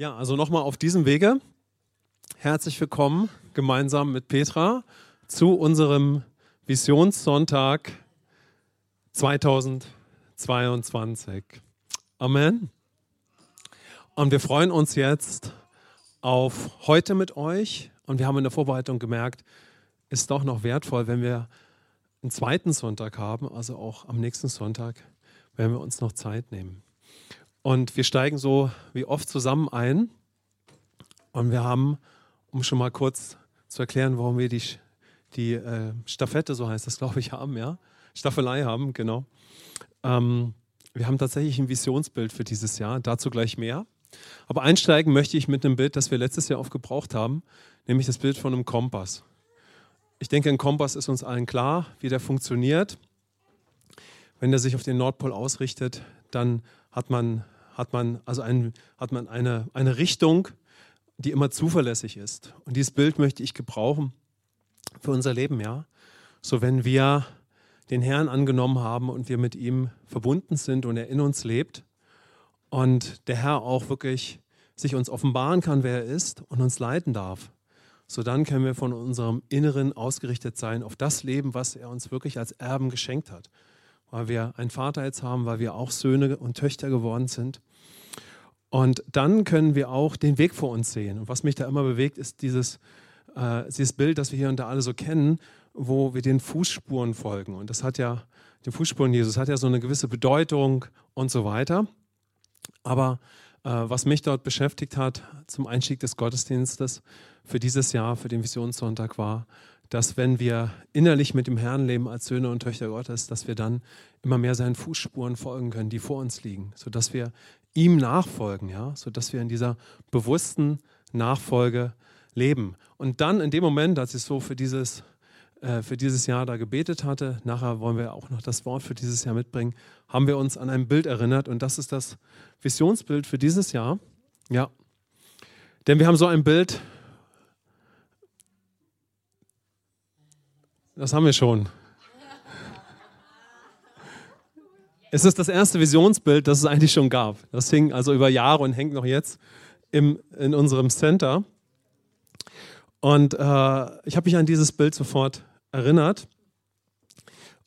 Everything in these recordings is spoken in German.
Ja, also nochmal auf diesem Wege. Herzlich willkommen gemeinsam mit Petra zu unserem Visionssonntag 2022. Amen. Und wir freuen uns jetzt auf heute mit euch. Und wir haben in der Vorbereitung gemerkt, ist doch noch wertvoll, wenn wir einen zweiten Sonntag haben, also auch am nächsten Sonntag, werden wir uns noch Zeit nehmen. Und wir steigen so wie oft zusammen ein. Und wir haben, um schon mal kurz zu erklären, warum wir die, die äh, Staffette, so heißt das, glaube ich, haben, ja. Staffelei haben, genau. Ähm, wir haben tatsächlich ein Visionsbild für dieses Jahr, dazu gleich mehr. Aber einsteigen möchte ich mit einem Bild, das wir letztes Jahr oft gebraucht haben, nämlich das Bild von einem Kompass. Ich denke, ein Kompass ist uns allen klar, wie der funktioniert. Wenn er sich auf den Nordpol ausrichtet, dann hat man, hat man, also ein, hat man eine, eine Richtung, die immer zuverlässig ist. Und dieses Bild möchte ich gebrauchen für unser Leben, ja. So wenn wir den Herrn angenommen haben und wir mit ihm verbunden sind und er in uns lebt und der Herr auch wirklich sich uns offenbaren kann, wer er ist und uns leiten darf, so dann können wir von unserem Inneren ausgerichtet sein auf das Leben, was er uns wirklich als Erben geschenkt hat weil wir einen Vater jetzt haben, weil wir auch Söhne und Töchter geworden sind. Und dann können wir auch den Weg vor uns sehen. Und was mich da immer bewegt, ist dieses, äh, dieses Bild, das wir hier und da alle so kennen, wo wir den Fußspuren folgen. Und das hat ja, den Fußspuren Jesus hat ja so eine gewisse Bedeutung und so weiter. Aber äh, was mich dort beschäftigt hat zum Einstieg des Gottesdienstes für dieses Jahr, für den Visionssonntag war, dass wenn wir innerlich mit dem Herrn leben als Söhne und Töchter Gottes, dass wir dann immer mehr seinen Fußspuren folgen können, die vor uns liegen, sodass wir ihm nachfolgen, ja, sodass wir in dieser bewussten Nachfolge leben. Und dann in dem Moment, als ich so für dieses, äh, für dieses Jahr da gebetet hatte, nachher wollen wir auch noch das Wort für dieses Jahr mitbringen, haben wir uns an ein Bild erinnert und das ist das Visionsbild für dieses Jahr. Ja. Denn wir haben so ein Bild Das haben wir schon. Es ist das erste Visionsbild, das es eigentlich schon gab. Das hing also über Jahre und hängt noch jetzt im, in unserem Center. Und äh, ich habe mich an dieses Bild sofort erinnert.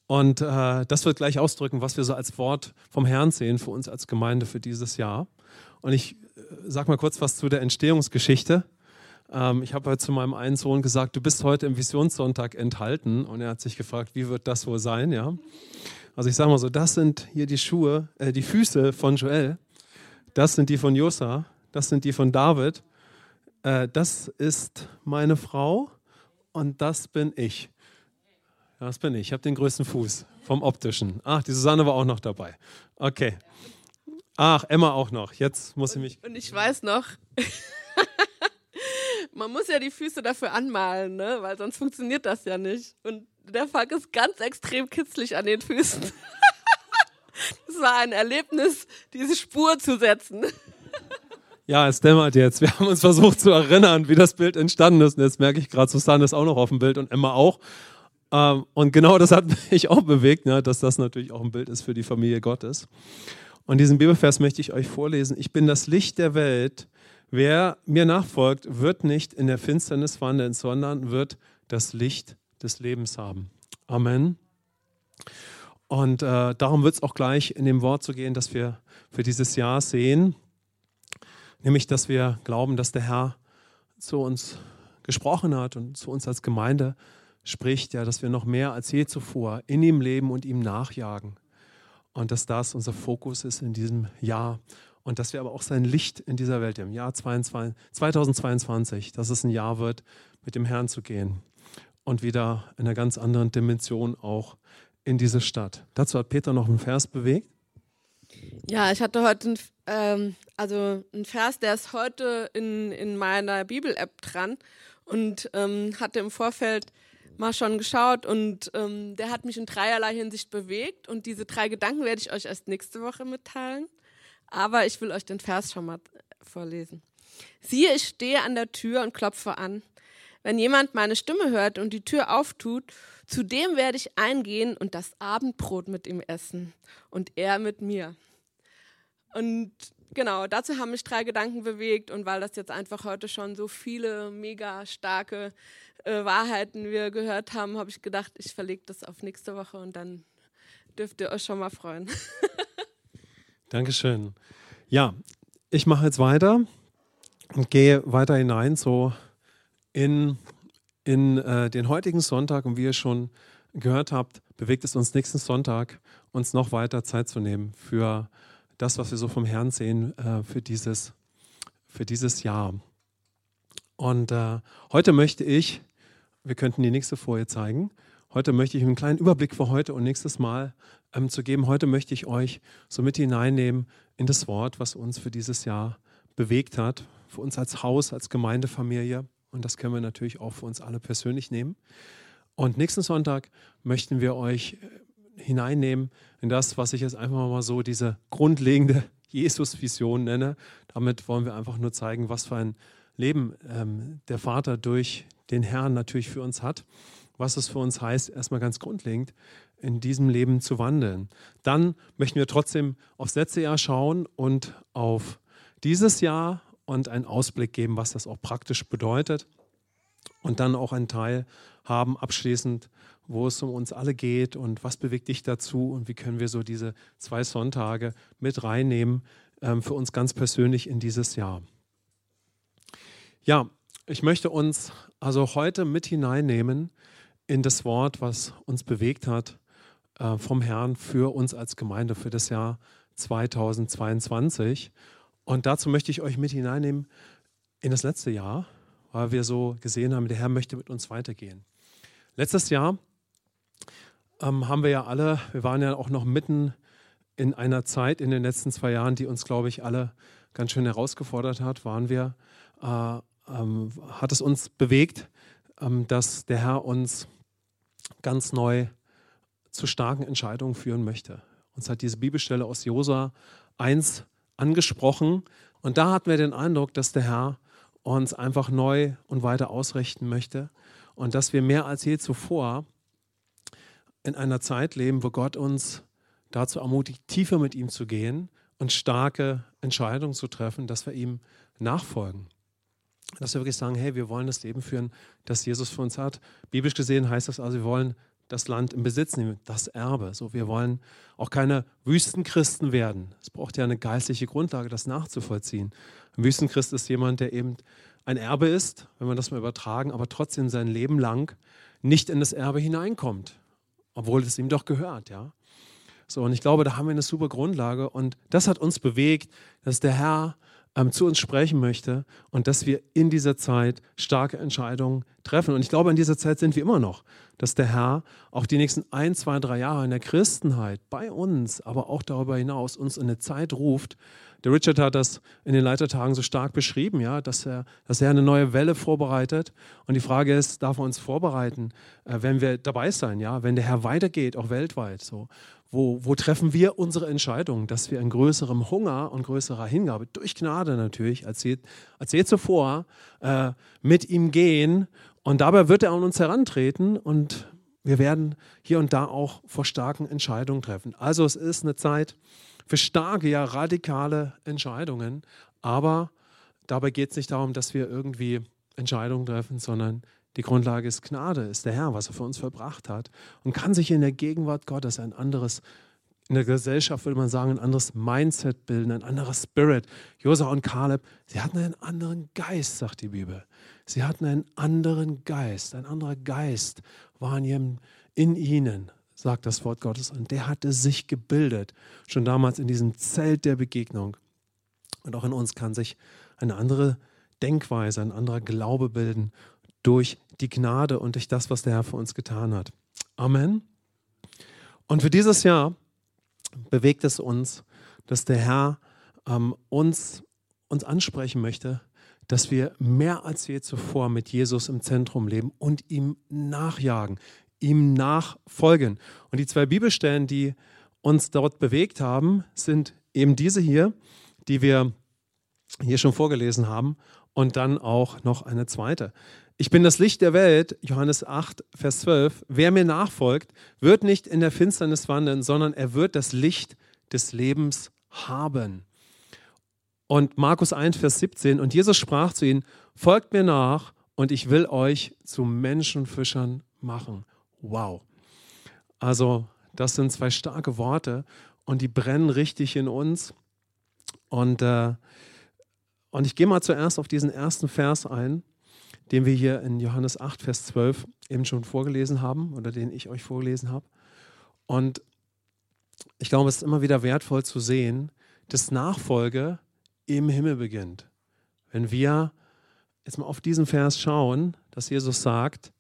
Und äh, das wird gleich ausdrücken, was wir so als Wort vom Herrn sehen für uns als Gemeinde für dieses Jahr. Und ich äh, sage mal kurz was zu der Entstehungsgeschichte. Ähm, ich habe heute zu meinem einen Sohn gesagt, du bist heute im Visionssonntag enthalten. Und er hat sich gefragt, wie wird das wohl sein? Ja. Also ich sage mal so, das sind hier die Schuhe, äh, die Füße von Joel. Das sind die von Josa. Das sind die von David. Äh, das ist meine Frau und das bin ich. Das bin ich. Ich habe den größten Fuß vom optischen. Ach, die Susanne war auch noch dabei. Okay. Ach, Emma auch noch. Jetzt muss ich mich. Und ich weiß noch, man muss ja die Füße dafür anmalen, ne? weil sonst funktioniert das ja nicht. Und der Falk ist ganz extrem kitzlig an den Füßen. Es war ein Erlebnis, diese Spur zu setzen. Ja, es dämmert jetzt. Wir haben uns versucht zu erinnern, wie das Bild entstanden ist. Und jetzt merke ich gerade, Susanne ist auch noch auf dem Bild und Emma auch. Ähm, und genau das hat mich auch bewegt, ne, dass das natürlich auch ein Bild ist für die Familie Gottes. Und diesen Bibelvers möchte ich euch vorlesen. Ich bin das Licht der Welt. Wer mir nachfolgt, wird nicht in der Finsternis wandeln, sondern wird das Licht des Lebens haben. Amen. Und äh, darum wird es auch gleich in dem Wort zu gehen, das wir für dieses Jahr sehen, nämlich dass wir glauben, dass der Herr zu uns gesprochen hat und zu uns als Gemeinde spricht, ja, dass wir noch mehr als je zuvor in ihm leben und ihm nachjagen. Und dass das unser Fokus ist in diesem Jahr und dass wir aber auch sein Licht in dieser Welt im Jahr 2022, dass es ein Jahr wird, mit dem Herrn zu gehen und wieder in einer ganz anderen Dimension auch in diese Stadt. Dazu hat Peter noch einen Vers bewegt. Ja, ich hatte heute einen, ähm, also einen Vers, der ist heute in, in meiner Bibel-App dran und ähm, hatte im Vorfeld mal schon geschaut und ähm, der hat mich in dreierlei Hinsicht bewegt und diese drei Gedanken werde ich euch erst nächste Woche mitteilen. Aber ich will euch den Vers schon mal vorlesen. Siehe, ich stehe an der Tür und klopfe an. Wenn jemand meine Stimme hört und die Tür auftut, zu dem werde ich eingehen und das Abendbrot mit ihm essen und er mit mir. Und genau, dazu haben mich drei Gedanken bewegt und weil das jetzt einfach heute schon so viele mega starke äh, Wahrheiten wir gehört haben, habe ich gedacht, ich verlege das auf nächste Woche und dann dürft ihr euch schon mal freuen. Dankeschön. Ja, ich mache jetzt weiter und gehe weiter hinein so in, in äh, den heutigen Sonntag und wie ihr schon gehört habt, bewegt es uns nächsten Sonntag, uns noch weiter Zeit zu nehmen für das, was wir so vom Herrn sehen, äh, für, dieses, für dieses Jahr. Und äh, heute möchte ich, wir könnten die nächste Folie zeigen, heute möchte ich einen kleinen Überblick für heute und nächstes Mal ähm, zu geben. Heute möchte ich euch so mit hineinnehmen in das Wort, was uns für dieses Jahr bewegt hat, für uns als Haus, als Gemeindefamilie. Und das können wir natürlich auch für uns alle persönlich nehmen. Und nächsten Sonntag möchten wir euch äh, hineinnehmen in das, was ich jetzt einfach mal so diese grundlegende Jesus-Vision nenne. Damit wollen wir einfach nur zeigen, was für ein Leben ähm, der Vater durch den Herrn natürlich für uns hat, was es für uns heißt, erstmal ganz grundlegend in diesem Leben zu wandeln. Dann möchten wir trotzdem aufs letzte Jahr schauen und auf dieses Jahr und einen Ausblick geben, was das auch praktisch bedeutet. Und dann auch einen Teil haben abschließend, wo es um uns alle geht und was bewegt dich dazu und wie können wir so diese zwei Sonntage mit reinnehmen ähm, für uns ganz persönlich in dieses Jahr. Ja, ich möchte uns also heute mit hineinnehmen in das Wort, was uns bewegt hat äh, vom Herrn für uns als Gemeinde für das Jahr 2022. Und dazu möchte ich euch mit hineinnehmen in das letzte Jahr, weil wir so gesehen haben, der Herr möchte mit uns weitergehen. Letztes Jahr ähm, haben wir ja alle, wir waren ja auch noch mitten in einer Zeit in den letzten zwei Jahren, die uns, glaube ich, alle ganz schön herausgefordert hat, waren wir, äh, ähm, hat es uns bewegt, ähm, dass der Herr uns ganz neu zu starken Entscheidungen führen möchte. Uns hat diese Bibelstelle aus Josa 1 angesprochen und da hatten wir den Eindruck, dass der Herr uns einfach neu und weiter ausrichten möchte und dass wir mehr als je zuvor in einer Zeit leben, wo Gott uns dazu ermutigt, tiefer mit ihm zu gehen und starke Entscheidungen zu treffen, dass wir ihm nachfolgen. Dass wir wirklich sagen, hey, wir wollen das Leben führen, das Jesus für uns hat. Biblisch gesehen heißt das also, wir wollen das Land in Besitz nehmen, das Erbe. So, wir wollen auch keine Wüstenchristen werden. Es braucht ja eine geistliche Grundlage, das nachzuvollziehen. Ein Wüstenchrist ist jemand, der eben ein Erbe ist, wenn man das mal übertragen, aber trotzdem sein Leben lang nicht in das Erbe hineinkommt, obwohl es ihm doch gehört, ja. So, und ich glaube, da haben wir eine super Grundlage und das hat uns bewegt, dass der Herr ähm, zu uns sprechen möchte und dass wir in dieser Zeit starke Entscheidungen treffen. Und ich glaube, in dieser Zeit sind wir immer noch, dass der Herr auch die nächsten ein, zwei, drei Jahre in der Christenheit bei uns, aber auch darüber hinaus uns in eine Zeit ruft, der Richard hat das in den Leitertagen so stark beschrieben, ja, dass er, dass er eine neue Welle vorbereitet. Und die Frage ist, darf er uns vorbereiten, äh, wenn wir dabei sein, ja, wenn der Herr weitergeht, auch weltweit. So. Wo, wo treffen wir unsere Entscheidungen, dass wir in größerem Hunger und größerer Hingabe, durch Gnade natürlich, als je, als je zuvor, äh, mit ihm gehen. Und dabei wird er an uns herantreten und wir werden hier und da auch vor starken Entscheidungen treffen. Also es ist eine Zeit, für starke, ja radikale Entscheidungen. Aber dabei geht es nicht darum, dass wir irgendwie Entscheidungen treffen, sondern die Grundlage ist Gnade, ist der Herr, was er für uns verbracht hat und kann sich in der Gegenwart Gottes ein anderes, in der Gesellschaft würde man sagen, ein anderes Mindset bilden, ein anderes Spirit. Josua und Kaleb, sie hatten einen anderen Geist, sagt die Bibel. Sie hatten einen anderen Geist, ein anderer Geist war in, ihrem, in ihnen sagt das Wort Gottes. Und der hatte sich gebildet, schon damals in diesem Zelt der Begegnung. Und auch in uns kann sich eine andere Denkweise, ein anderer Glaube bilden durch die Gnade und durch das, was der Herr für uns getan hat. Amen. Und für dieses Jahr bewegt es uns, dass der Herr ähm, uns, uns ansprechen möchte, dass wir mehr als je zuvor mit Jesus im Zentrum leben und ihm nachjagen ihm nachfolgen. Und die zwei Bibelstellen, die uns dort bewegt haben, sind eben diese hier, die wir hier schon vorgelesen haben und dann auch noch eine zweite. Ich bin das Licht der Welt, Johannes 8, Vers 12. Wer mir nachfolgt, wird nicht in der Finsternis wandeln, sondern er wird das Licht des Lebens haben. Und Markus 1, Vers 17, und Jesus sprach zu ihnen, folgt mir nach und ich will euch zu Menschenfischern machen. Wow. Also das sind zwei starke Worte und die brennen richtig in uns. Und, äh, und ich gehe mal zuerst auf diesen ersten Vers ein, den wir hier in Johannes 8, Vers 12 eben schon vorgelesen haben oder den ich euch vorgelesen habe. Und ich glaube, es ist immer wieder wertvoll zu sehen, dass Nachfolge im Himmel beginnt. Wenn wir jetzt mal auf diesen Vers schauen, dass Jesus sagt,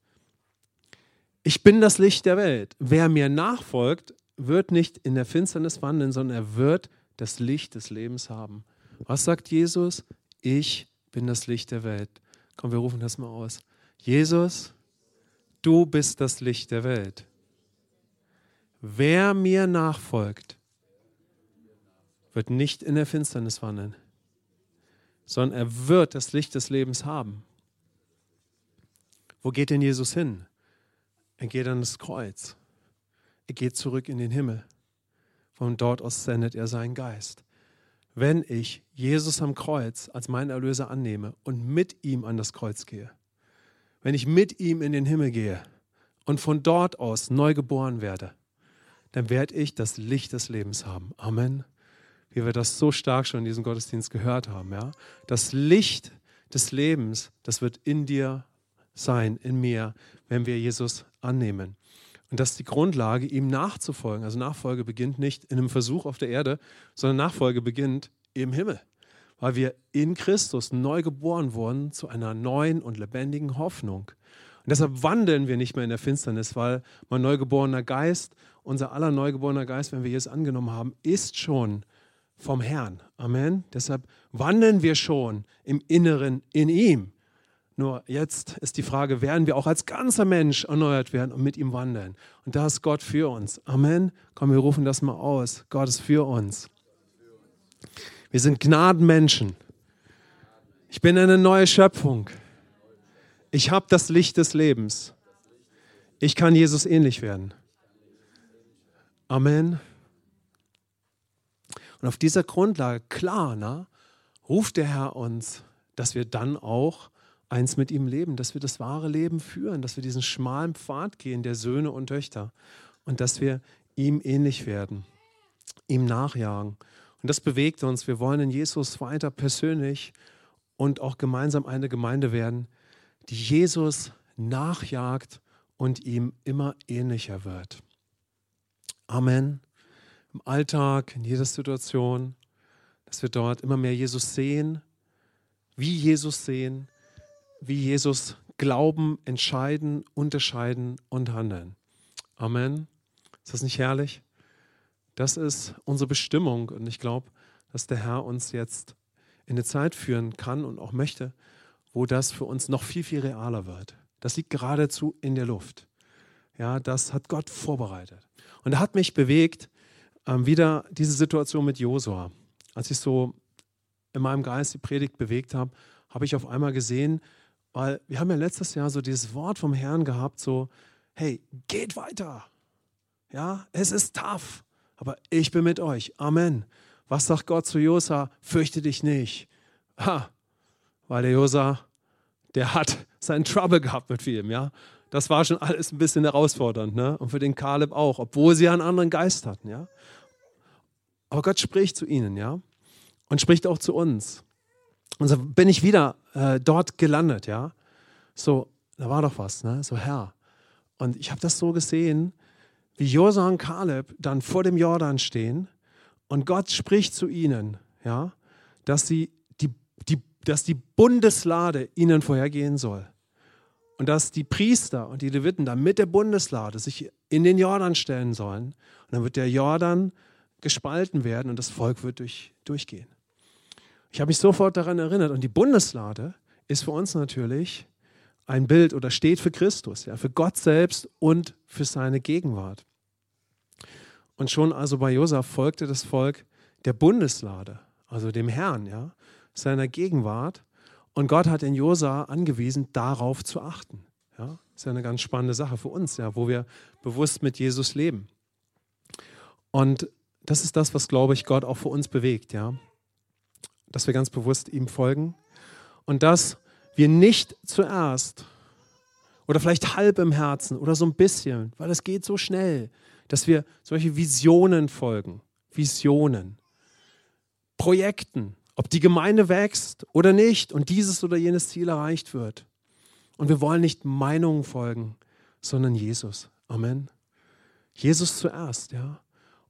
ich bin das Licht der Welt. Wer mir nachfolgt, wird nicht in der Finsternis wandeln, sondern er wird das Licht des Lebens haben. Was sagt Jesus? Ich bin das Licht der Welt. Komm, wir rufen das mal aus. Jesus, du bist das Licht der Welt. Wer mir nachfolgt, wird nicht in der Finsternis wandeln, sondern er wird das Licht des Lebens haben. Wo geht denn Jesus hin? Er geht an das Kreuz. Er geht zurück in den Himmel. Von dort aus sendet er seinen Geist. Wenn ich Jesus am Kreuz als meinen Erlöser annehme und mit ihm an das Kreuz gehe, wenn ich mit ihm in den Himmel gehe und von dort aus neu geboren werde, dann werde ich das Licht des Lebens haben. Amen. Wie wir das so stark schon in diesem Gottesdienst gehört haben. Ja? Das Licht des Lebens, das wird in dir sein, in mir, wenn wir Jesus annehmen. Und das ist die Grundlage, ihm nachzufolgen. Also Nachfolge beginnt nicht in einem Versuch auf der Erde, sondern Nachfolge beginnt im Himmel, weil wir in Christus neu geboren wurden zu einer neuen und lebendigen Hoffnung. Und deshalb wandeln wir nicht mehr in der Finsternis, weil mein neugeborener Geist, unser aller neugeborener Geist, wenn wir Jesus angenommen haben, ist schon vom Herrn. Amen. Deshalb wandeln wir schon im Inneren in ihm. Nur jetzt ist die Frage, werden wir auch als ganzer Mensch erneuert werden und mit ihm wandeln? Und da ist Gott für uns. Amen. Komm, wir rufen das mal aus. Gott ist für uns. Wir sind Gnadenmenschen. Ich bin eine neue Schöpfung. Ich habe das Licht des Lebens. Ich kann Jesus ähnlich werden. Amen. Und auf dieser Grundlage, klar, na, ruft der Herr uns, dass wir dann auch eins mit ihm leben, dass wir das wahre Leben führen, dass wir diesen schmalen Pfad gehen der Söhne und Töchter und dass wir ihm ähnlich werden, ihm nachjagen. Und das bewegt uns. Wir wollen in Jesus weiter persönlich und auch gemeinsam eine Gemeinde werden, die Jesus nachjagt und ihm immer ähnlicher wird. Amen. Im Alltag, in jeder Situation, dass wir dort immer mehr Jesus sehen, wie Jesus sehen wie Jesus glauben, entscheiden, unterscheiden und handeln. Amen. Ist das nicht herrlich? Das ist unsere Bestimmung und ich glaube, dass der Herr uns jetzt in eine Zeit führen kann und auch möchte, wo das für uns noch viel, viel realer wird. Das liegt geradezu in der Luft. Ja, das hat Gott vorbereitet. Und er hat mich bewegt, ähm, wieder diese Situation mit Josua. Als ich so in meinem Geist die Predigt bewegt habe, habe ich auf einmal gesehen, weil wir haben ja letztes Jahr so dieses Wort vom Herrn gehabt, so, hey, geht weiter. Ja, es ist tough, aber ich bin mit euch. Amen. Was sagt Gott zu Josa? Fürchte dich nicht. Ha, weil der Josa, der hat seinen Trouble gehabt mit vielem, ja. Das war schon alles ein bisschen herausfordernd, ne? Und für den Kaleb auch, obwohl sie einen anderen Geist hatten, ja. Aber Gott spricht zu ihnen, ja. Und spricht auch zu uns. Und so bin ich wieder äh, dort gelandet, ja. So, da war doch was, ne? So, Herr. Und ich habe das so gesehen, wie Josua und Kaleb dann vor dem Jordan stehen und Gott spricht zu ihnen, ja, dass, sie die, die, dass die Bundeslade ihnen vorhergehen soll. Und dass die Priester und die Leviten dann mit der Bundeslade sich in den Jordan stellen sollen. Und dann wird der Jordan gespalten werden und das Volk wird durch, durchgehen. Ich habe mich sofort daran erinnert. Und die Bundeslade ist für uns natürlich ein Bild oder steht für Christus, ja, für Gott selbst und für seine Gegenwart. Und schon also bei Josef folgte das Volk der Bundeslade, also dem Herrn, ja, seiner Gegenwart. Und Gott hat in Josa angewiesen, darauf zu achten. Ja, ist ja eine ganz spannende Sache für uns, ja, wo wir bewusst mit Jesus leben. Und das ist das, was, glaube ich, Gott auch für uns bewegt, ja dass wir ganz bewusst ihm folgen und dass wir nicht zuerst oder vielleicht halb im Herzen oder so ein bisschen, weil es geht so schnell, dass wir solche Visionen folgen, Visionen, Projekten, ob die Gemeinde wächst oder nicht und dieses oder jenes Ziel erreicht wird. Und wir wollen nicht Meinungen folgen, sondern Jesus. Amen. Jesus zuerst, ja.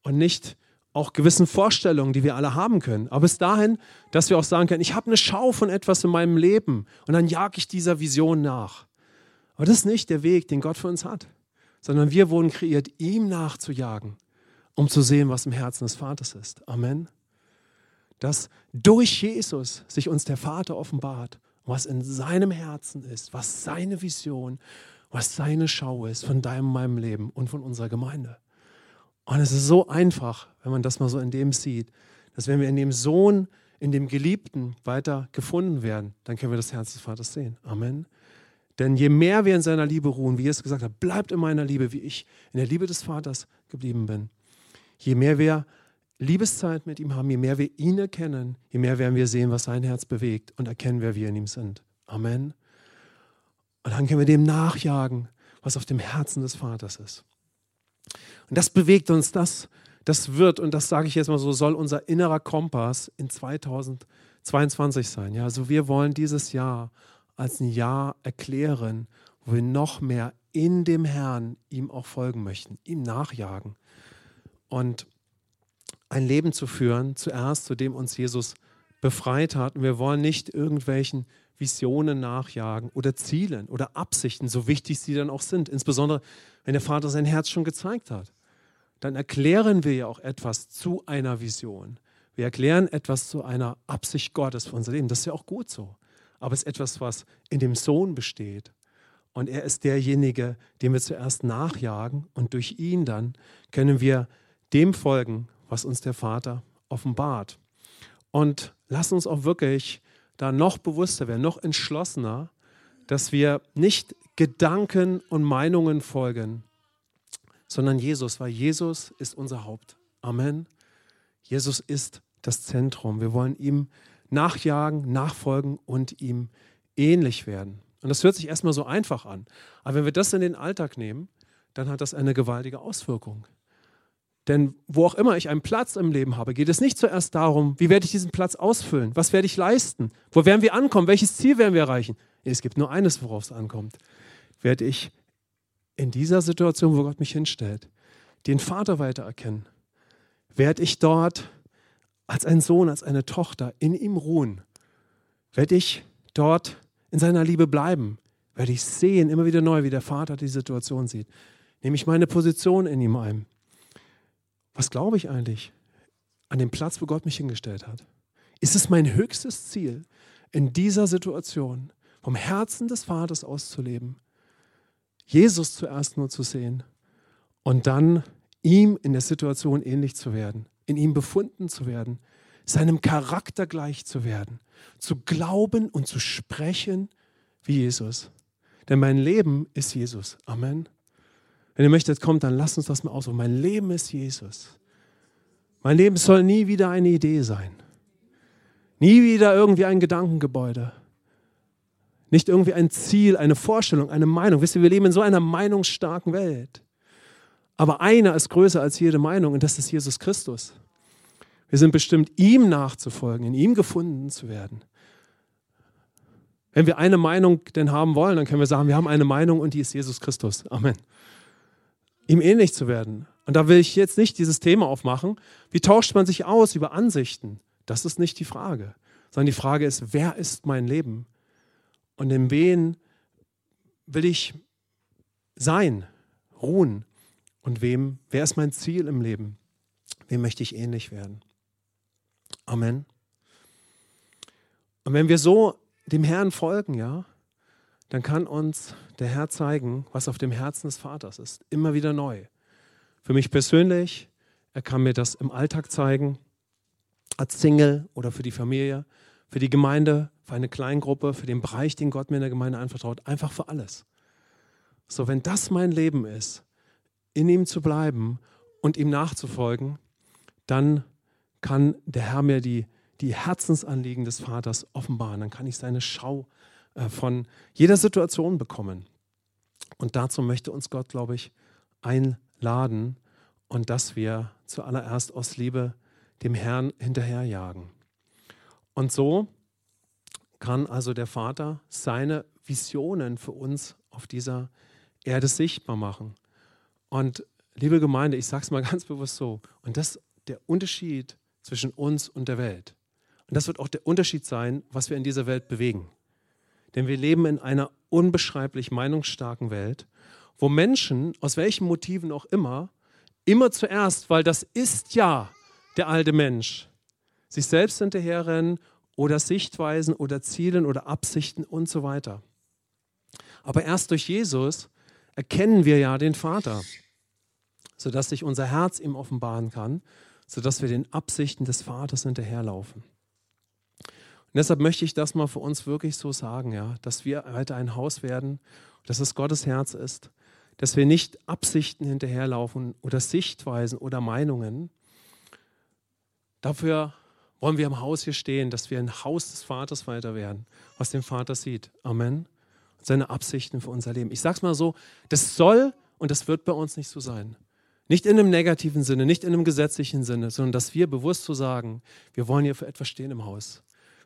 Und nicht auch gewissen Vorstellungen, die wir alle haben können. Aber bis dahin, dass wir auch sagen können, ich habe eine Schau von etwas in meinem Leben und dann jage ich dieser Vision nach. Aber das ist nicht der Weg, den Gott für uns hat, sondern wir wurden kreiert, ihm nachzujagen, um zu sehen, was im Herzen des Vaters ist. Amen. Dass durch Jesus sich uns der Vater offenbart, was in seinem Herzen ist, was seine Vision, was seine Schau ist von deinem, meinem Leben und von unserer Gemeinde. Und es ist so einfach, wenn man das mal so in dem sieht, dass wenn wir in dem Sohn, in dem Geliebten weiter gefunden werden, dann können wir das Herz des Vaters sehen. Amen. Denn je mehr wir in seiner Liebe ruhen, wie es gesagt hat, bleibt in meiner Liebe, wie ich in der Liebe des Vaters geblieben bin. Je mehr wir Liebeszeit mit ihm haben, je mehr wir ihn erkennen, je mehr werden wir sehen, was sein Herz bewegt und erkennen, wer wir in ihm sind. Amen. Und dann können wir dem nachjagen, was auf dem Herzen des Vaters ist. Und das bewegt uns, das, das wird, und das sage ich jetzt mal so, soll unser innerer Kompass in 2022 sein. Ja, also wir wollen dieses Jahr als ein Jahr erklären, wo wir noch mehr in dem Herrn ihm auch folgen möchten, ihm nachjagen. Und ein Leben zu führen, zuerst, zu dem uns Jesus befreit hat. Und wir wollen nicht irgendwelchen Visionen nachjagen oder Zielen oder Absichten, so wichtig sie dann auch sind. Insbesondere, wenn der Vater sein Herz schon gezeigt hat. Dann erklären wir ja auch etwas zu einer Vision. Wir erklären etwas zu einer Absicht Gottes für unser Leben. Das ist ja auch gut so. Aber es ist etwas, was in dem Sohn besteht. Und er ist derjenige, dem wir zuerst nachjagen. Und durch ihn dann können wir dem folgen, was uns der Vater offenbart. Und lass uns auch wirklich da noch bewusster werden, noch entschlossener, dass wir nicht Gedanken und Meinungen folgen, sondern Jesus, weil Jesus ist unser Haupt. Amen. Jesus ist das Zentrum. Wir wollen ihm nachjagen, nachfolgen und ihm ähnlich werden. Und das hört sich erstmal so einfach an. Aber wenn wir das in den Alltag nehmen, dann hat das eine gewaltige Auswirkung. Denn wo auch immer ich einen Platz im Leben habe, geht es nicht zuerst darum, wie werde ich diesen Platz ausfüllen? Was werde ich leisten? Wo werden wir ankommen? Welches Ziel werden wir erreichen? Es gibt nur eines, worauf es ankommt. Werde ich in dieser Situation, wo Gott mich hinstellt, den Vater weiter erkennen? Werde ich dort als ein Sohn, als eine Tochter in ihm ruhen? Werde ich dort in seiner Liebe bleiben? Werde ich sehen, immer wieder neu, wie der Vater die Situation sieht? Nehme ich meine Position in ihm ein? Was glaube ich eigentlich an dem Platz, wo Gott mich hingestellt hat? Ist es mein höchstes Ziel, in dieser Situation vom Herzen des Vaters auszuleben, Jesus zuerst nur zu sehen und dann ihm in der Situation ähnlich zu werden, in ihm befunden zu werden, seinem Charakter gleich zu werden, zu glauben und zu sprechen wie Jesus. Denn mein Leben ist Jesus. Amen. Wenn ihr möchtet, kommt, dann lasst uns das mal aus. Mein Leben ist Jesus. Mein Leben soll nie wieder eine Idee sein. Nie wieder irgendwie ein Gedankengebäude. Nicht irgendwie ein Ziel, eine Vorstellung, eine Meinung. Wisst ihr, wir leben in so einer meinungsstarken Welt. Aber einer ist größer als jede Meinung und das ist Jesus Christus. Wir sind bestimmt, ihm nachzufolgen, in ihm gefunden zu werden. Wenn wir eine Meinung denn haben wollen, dann können wir sagen, wir haben eine Meinung und die ist Jesus Christus. Amen ihm ähnlich zu werden. Und da will ich jetzt nicht dieses Thema aufmachen. Wie tauscht man sich aus über Ansichten? Das ist nicht die Frage, sondern die Frage ist, wer ist mein Leben? Und in wen will ich sein, ruhen? Und wem, wer ist mein Ziel im Leben? Wem möchte ich ähnlich werden? Amen. Und wenn wir so dem Herrn folgen, ja, dann kann uns der Herr zeigen, was auf dem Herzen des Vaters ist. Immer wieder neu. Für mich persönlich, er kann mir das im Alltag zeigen, als Single oder für die Familie, für die Gemeinde, für eine Kleingruppe, für den Bereich, den Gott mir in der Gemeinde anvertraut, einfach für alles. So, wenn das mein Leben ist, in ihm zu bleiben und ihm nachzufolgen, dann kann der Herr mir die, die Herzensanliegen des Vaters offenbaren. Dann kann ich seine Schau von jeder Situation bekommen. Und dazu möchte uns Gott, glaube ich, einladen und dass wir zuallererst aus Liebe dem Herrn hinterherjagen. Und so kann also der Vater seine Visionen für uns auf dieser Erde sichtbar machen. Und liebe Gemeinde, ich sage es mal ganz bewusst so, und das ist der Unterschied zwischen uns und der Welt. Und das wird auch der Unterschied sein, was wir in dieser Welt bewegen. Denn wir leben in einer unbeschreiblich meinungsstarken Welt, wo Menschen, aus welchen Motiven auch immer, immer zuerst, weil das ist ja der alte Mensch, sich selbst hinterherrennen oder Sichtweisen oder Zielen oder Absichten und so weiter. Aber erst durch Jesus erkennen wir ja den Vater, sodass sich unser Herz ihm offenbaren kann, sodass wir den Absichten des Vaters hinterherlaufen. Und deshalb möchte ich das mal für uns wirklich so sagen, ja, dass wir heute ein Haus werden, dass es Gottes Herz ist, dass wir nicht Absichten hinterherlaufen oder Sichtweisen oder Meinungen. Dafür wollen wir im Haus hier stehen, dass wir ein Haus des Vaters weiter werden, was den Vater sieht. Amen. Und seine Absichten für unser Leben. Ich sage es mal so, das soll und das wird bei uns nicht so sein. Nicht in einem negativen Sinne, nicht in einem gesetzlichen Sinne, sondern dass wir bewusst so sagen, wir wollen hier für etwas stehen im Haus.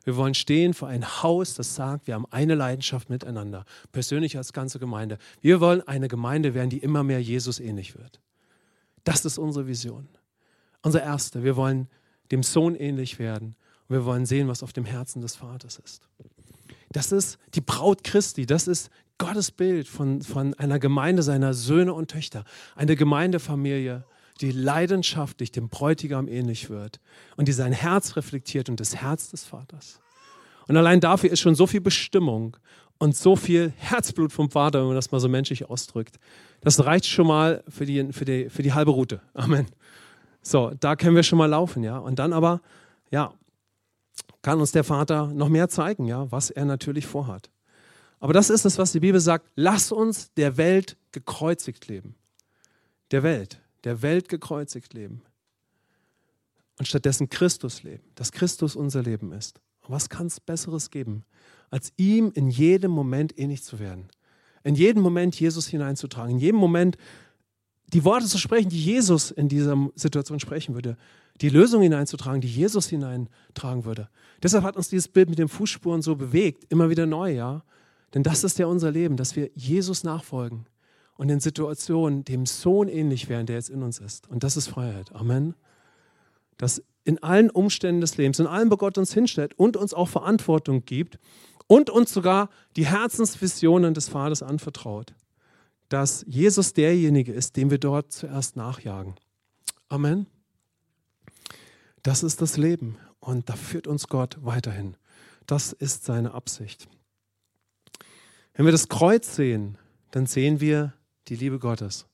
Wir wollen stehen für ein Haus, das sagt, wir haben eine Leidenschaft miteinander, persönlich als ganze Gemeinde. Wir wollen eine Gemeinde werden, die immer mehr Jesus ähnlich wird. Das ist unsere Vision. Unser erste, wir wollen dem Sohn ähnlich werden und wir wollen sehen, was auf dem Herzen des Vaters ist. Das ist die Braut Christi, das ist Gottes Bild von, von einer Gemeinde seiner Söhne und Töchter, eine Gemeindefamilie, die leidenschaftlich dem Bräutigam ähnlich wird und die sein Herz reflektiert und das Herz des Vaters. Und allein dafür ist schon so viel Bestimmung und so viel Herzblut vom Vater, wenn man das mal so menschlich ausdrückt. Das reicht schon mal für die, für die, für die halbe Route. Amen. So, da können wir schon mal laufen, ja. Und dann aber, ja, kann uns der Vater noch mehr zeigen, ja, was er natürlich vorhat. Aber das ist es, was die Bibel sagt. Lass uns der Welt gekreuzigt leben. Der Welt der Welt gekreuzigt leben und stattdessen Christus leben, dass Christus unser Leben ist. Und was kann es Besseres geben, als ihm in jedem Moment ähnlich zu werden? In jedem Moment Jesus hineinzutragen, in jedem Moment die Worte zu sprechen, die Jesus in dieser Situation sprechen würde, die Lösung hineinzutragen, die Jesus hineintragen würde. Deshalb hat uns dieses Bild mit den Fußspuren so bewegt, immer wieder neu, ja. Denn das ist ja unser Leben, dass wir Jesus nachfolgen, und in Situationen dem Sohn ähnlich werden, der jetzt in uns ist. Und das ist Freiheit. Amen. Dass in allen Umständen des Lebens, in allem, wo Gott uns hinstellt und uns auch Verantwortung gibt und uns sogar die Herzensvisionen des Vaters anvertraut, dass Jesus derjenige ist, dem wir dort zuerst nachjagen. Amen. Das ist das Leben und da führt uns Gott weiterhin. Das ist seine Absicht. Wenn wir das Kreuz sehen, dann sehen wir die Liebe Gottes.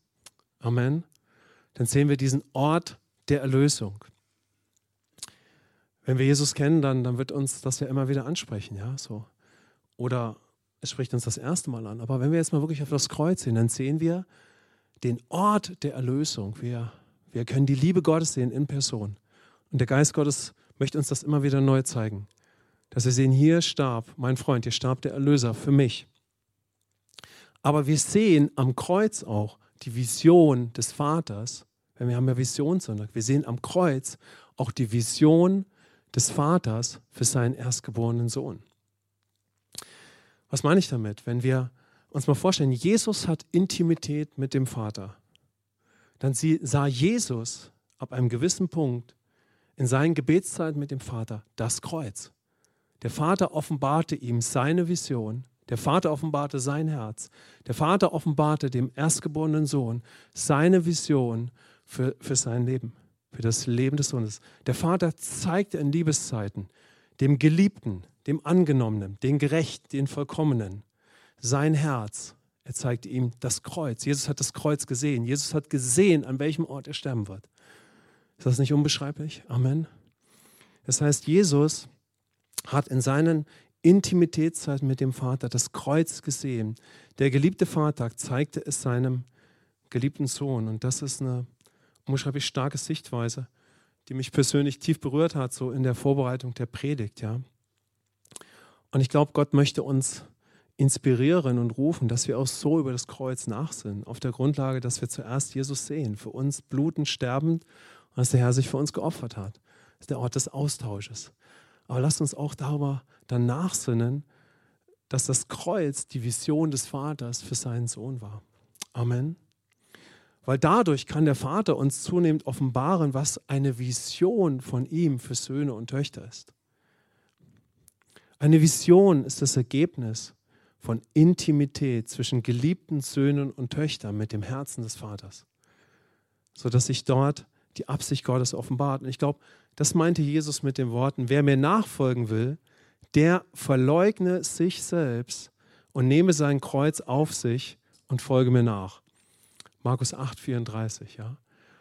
Amen. Dann sehen wir diesen Ort der Erlösung. Wenn wir Jesus kennen, dann, dann wird uns das ja immer wieder ansprechen, ja, so. Oder es spricht uns das erste Mal an. Aber wenn wir jetzt mal wirklich auf das Kreuz sehen, dann sehen wir den Ort der Erlösung. Wir, wir können die Liebe Gottes sehen in Person. Und der Geist Gottes möchte uns das immer wieder neu zeigen. Dass wir sehen, hier starb mein Freund, hier starb der Erlöser für mich. Aber wir sehen am Kreuz auch die Vision des Vaters. Wir haben ja Visionssonntag. Wir sehen am Kreuz auch die Vision des Vaters für seinen erstgeborenen Sohn. Was meine ich damit? Wenn wir uns mal vorstellen, Jesus hat Intimität mit dem Vater, dann sah Jesus ab einem gewissen Punkt in seinen Gebetszeiten mit dem Vater das Kreuz. Der Vater offenbarte ihm seine Vision der Vater offenbarte sein Herz. Der Vater offenbarte dem erstgeborenen Sohn seine Vision für, für sein Leben, für das Leben des Sohnes. Der Vater zeigte in Liebeszeiten dem Geliebten, dem Angenommenen, den Gerechten, den Vollkommenen sein Herz. Er zeigte ihm das Kreuz. Jesus hat das Kreuz gesehen. Jesus hat gesehen, an welchem Ort er sterben wird. Ist das nicht unbeschreiblich? Amen. Das heißt, Jesus hat in seinen Intimitätszeit mit dem Vater, das Kreuz gesehen. Der geliebte Vater zeigte es seinem geliebten Sohn. Und das ist eine unbeschreiblich starke Sichtweise, die mich persönlich tief berührt hat, so in der Vorbereitung der Predigt, ja. Und ich glaube, Gott möchte uns inspirieren und rufen, dass wir auch so über das Kreuz nachsinnen, auf der Grundlage, dass wir zuerst Jesus sehen, für uns blutend, sterbend, dass der Herr sich für uns geopfert hat. Das ist der Ort des Austausches. Aber lasst uns auch darüber dann nachsinnen, dass das Kreuz die Vision des Vaters für seinen Sohn war. Amen. Weil dadurch kann der Vater uns zunehmend offenbaren, was eine Vision von ihm für Söhne und Töchter ist. Eine Vision ist das Ergebnis von Intimität zwischen geliebten Söhnen und Töchtern mit dem Herzen des Vaters, sodass sich dort die Absicht Gottes offenbart. Und ich glaube, das meinte Jesus mit den Worten, wer mir nachfolgen will, der verleugne sich selbst und nehme sein Kreuz auf sich und folge mir nach. Markus 8, 34, ja.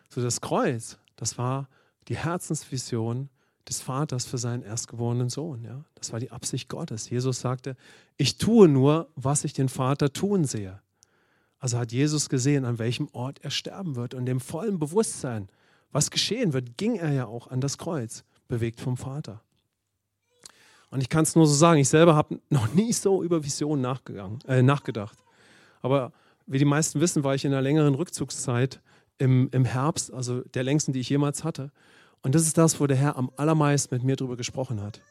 So das Kreuz, das war die Herzensvision des Vaters für seinen erstgeborenen Sohn. Ja? Das war die Absicht Gottes. Jesus sagte, ich tue nur, was ich den Vater tun sehe. Also hat Jesus gesehen, an welchem Ort er sterben wird. Und dem vollen Bewusstsein, was geschehen wird, ging er ja auch an das Kreuz, bewegt vom Vater. Und ich kann es nur so sagen, ich selber habe noch nie so über Visionen äh, nachgedacht. Aber wie die meisten wissen, war ich in einer längeren Rückzugszeit im, im Herbst, also der längsten, die ich jemals hatte. Und das ist das, wo der Herr am allermeisten mit mir darüber gesprochen hat.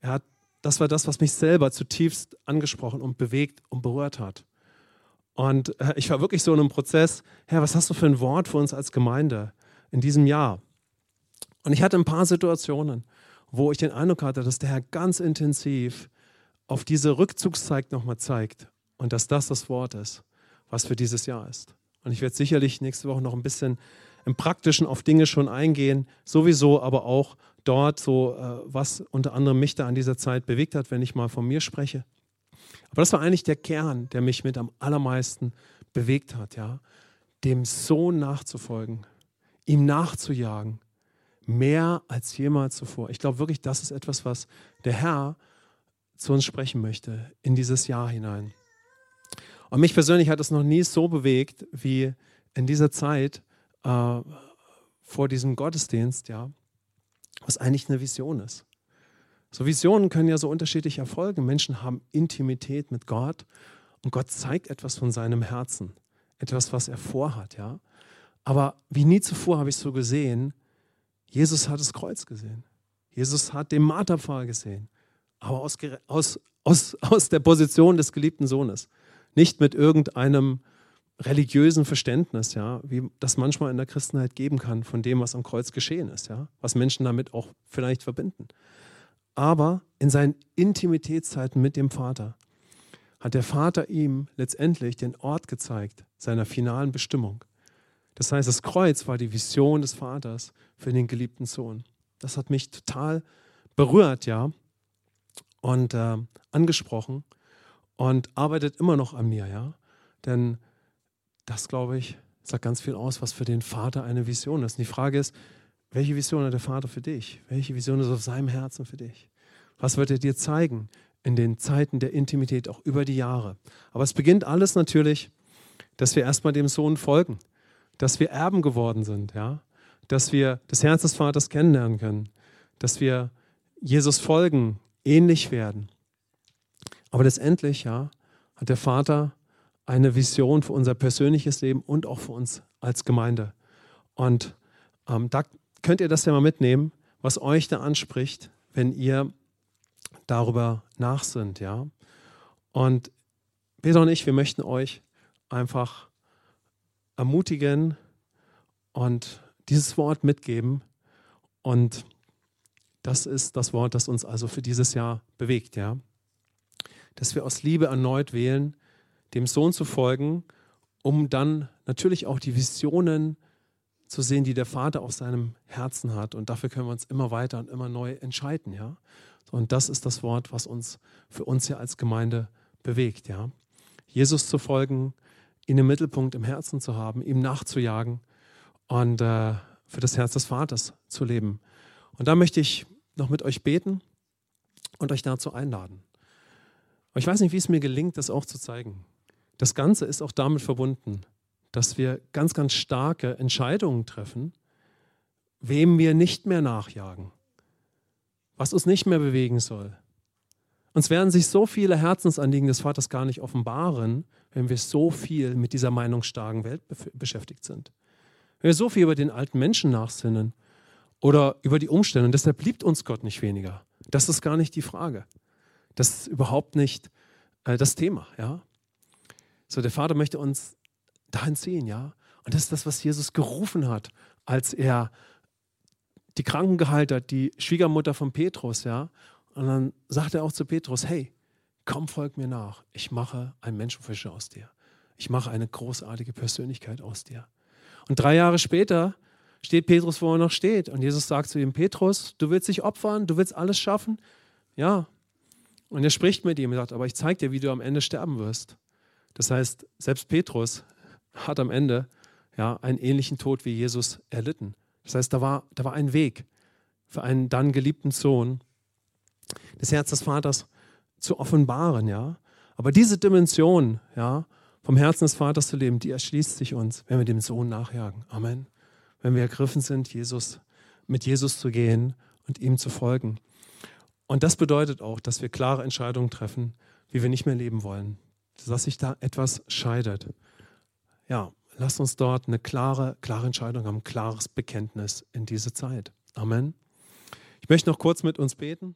Er hat. Das war das, was mich selber zutiefst angesprochen und bewegt und berührt hat. Und äh, ich war wirklich so in einem Prozess, Herr, was hast du für ein Wort für uns als Gemeinde in diesem Jahr? Und ich hatte ein paar Situationen, wo ich den Eindruck hatte, dass der Herr ganz intensiv auf diese Rückzugszeit nochmal zeigt und dass das das Wort ist, was für dieses Jahr ist. Und ich werde sicherlich nächste Woche noch ein bisschen im Praktischen auf Dinge schon eingehen, sowieso, aber auch dort so, äh, was unter anderem mich da an dieser Zeit bewegt hat, wenn ich mal von mir spreche. Aber das war eigentlich der Kern, der mich mit am allermeisten bewegt hat, ja. Dem Sohn nachzufolgen, ihm nachzujagen, mehr als jemals zuvor. Ich glaube wirklich, das ist etwas, was der Herr zu uns sprechen möchte in dieses Jahr hinein. Und mich persönlich hat es noch nie so bewegt wie in dieser Zeit, äh, vor diesem Gottesdienst, ja, was eigentlich eine Vision ist. So Visionen können ja so unterschiedlich erfolgen. Menschen haben Intimität mit Gott und Gott zeigt etwas von seinem Herzen, etwas, was er vorhat, ja. Aber wie nie zuvor habe ich so gesehen, Jesus hat das Kreuz gesehen. Jesus hat den Marterpfahl gesehen, aber aus, aus, aus, aus der Position des geliebten Sohnes. Nicht mit irgendeinem religiösen Verständnis, ja, wie das manchmal in der Christenheit geben kann von dem, was am Kreuz geschehen ist, ja, was Menschen damit auch vielleicht verbinden. Aber in seinen Intimitätszeiten mit dem Vater hat der Vater ihm letztendlich den Ort gezeigt seiner finalen Bestimmung. Das heißt, das Kreuz war die Vision des Vaters für den geliebten Sohn. Das hat mich total berührt, ja, und äh, angesprochen und arbeitet immer noch an mir, ja, denn das, glaube ich, sagt ganz viel aus, was für den Vater eine Vision ist. Und die Frage ist, welche Vision hat der Vater für dich? Welche Vision ist auf seinem Herzen für dich? Was wird er dir zeigen in den Zeiten der Intimität, auch über die Jahre? Aber es beginnt alles natürlich, dass wir erstmal dem Sohn folgen, dass wir Erben geworden sind, ja? dass wir das Herz des Vaters kennenlernen können, dass wir Jesus folgen, ähnlich werden. Aber letztendlich, ja, hat der Vater eine Vision für unser persönliches Leben und auch für uns als Gemeinde. Und ähm, da könnt ihr das ja mal mitnehmen, was euch da anspricht, wenn ihr darüber nachsinnt, ja. Und Peter und ich, wir möchten euch einfach ermutigen und dieses Wort mitgeben. Und das ist das Wort, das uns also für dieses Jahr bewegt, ja. Dass wir aus Liebe erneut wählen, dem Sohn zu folgen, um dann natürlich auch die Visionen zu sehen, die der Vater auf seinem Herzen hat. Und dafür können wir uns immer weiter und immer neu entscheiden, ja. Und das ist das Wort, was uns für uns ja als Gemeinde bewegt, ja. Jesus zu folgen, ihn im Mittelpunkt im Herzen zu haben, ihm nachzujagen und äh, für das Herz des Vaters zu leben. Und da möchte ich noch mit euch beten und euch dazu einladen. Aber ich weiß nicht, wie es mir gelingt, das auch zu zeigen. Das Ganze ist auch damit verbunden, dass wir ganz, ganz starke Entscheidungen treffen, wem wir nicht mehr nachjagen, was uns nicht mehr bewegen soll. Uns werden sich so viele Herzensanliegen des Vaters gar nicht offenbaren, wenn wir so viel mit dieser meinungsstarken Welt beschäftigt sind. Wenn wir so viel über den alten Menschen nachsinnen oder über die Umstände. Und deshalb liebt uns Gott nicht weniger. Das ist gar nicht die Frage. Das ist überhaupt nicht äh, das Thema. Ja? So, der Vater möchte uns dahin ziehen, ja. Und das ist das, was Jesus gerufen hat, als er die Kranken geheilt hat, die Schwiegermutter von Petrus, ja. Und dann sagt er auch zu Petrus: Hey, komm, folg mir nach. Ich mache einen Menschenfischer aus dir. Ich mache eine großartige Persönlichkeit aus dir. Und drei Jahre später steht Petrus, wo er noch steht. Und Jesus sagt zu ihm: Petrus, du willst dich opfern, du willst alles schaffen. Ja. Und er spricht mit ihm und sagt: Aber ich zeige dir, wie du am Ende sterben wirst. Das heißt, selbst Petrus hat am Ende ja, einen ähnlichen Tod wie Jesus erlitten. Das heißt, da war, da war ein Weg für einen dann geliebten Sohn, das Herz des Vaters zu offenbaren, ja. Aber diese Dimension, ja, vom Herzen des Vaters zu leben, die erschließt sich uns, wenn wir dem Sohn nachjagen. Amen. Wenn wir ergriffen sind, Jesus, mit Jesus zu gehen und ihm zu folgen. Und das bedeutet auch, dass wir klare Entscheidungen treffen, wie wir nicht mehr leben wollen. Dass sich da etwas scheidet. Ja, lasst uns dort eine klare, klare Entscheidung haben, ein klares Bekenntnis in diese Zeit. Amen. Ich möchte noch kurz mit uns beten.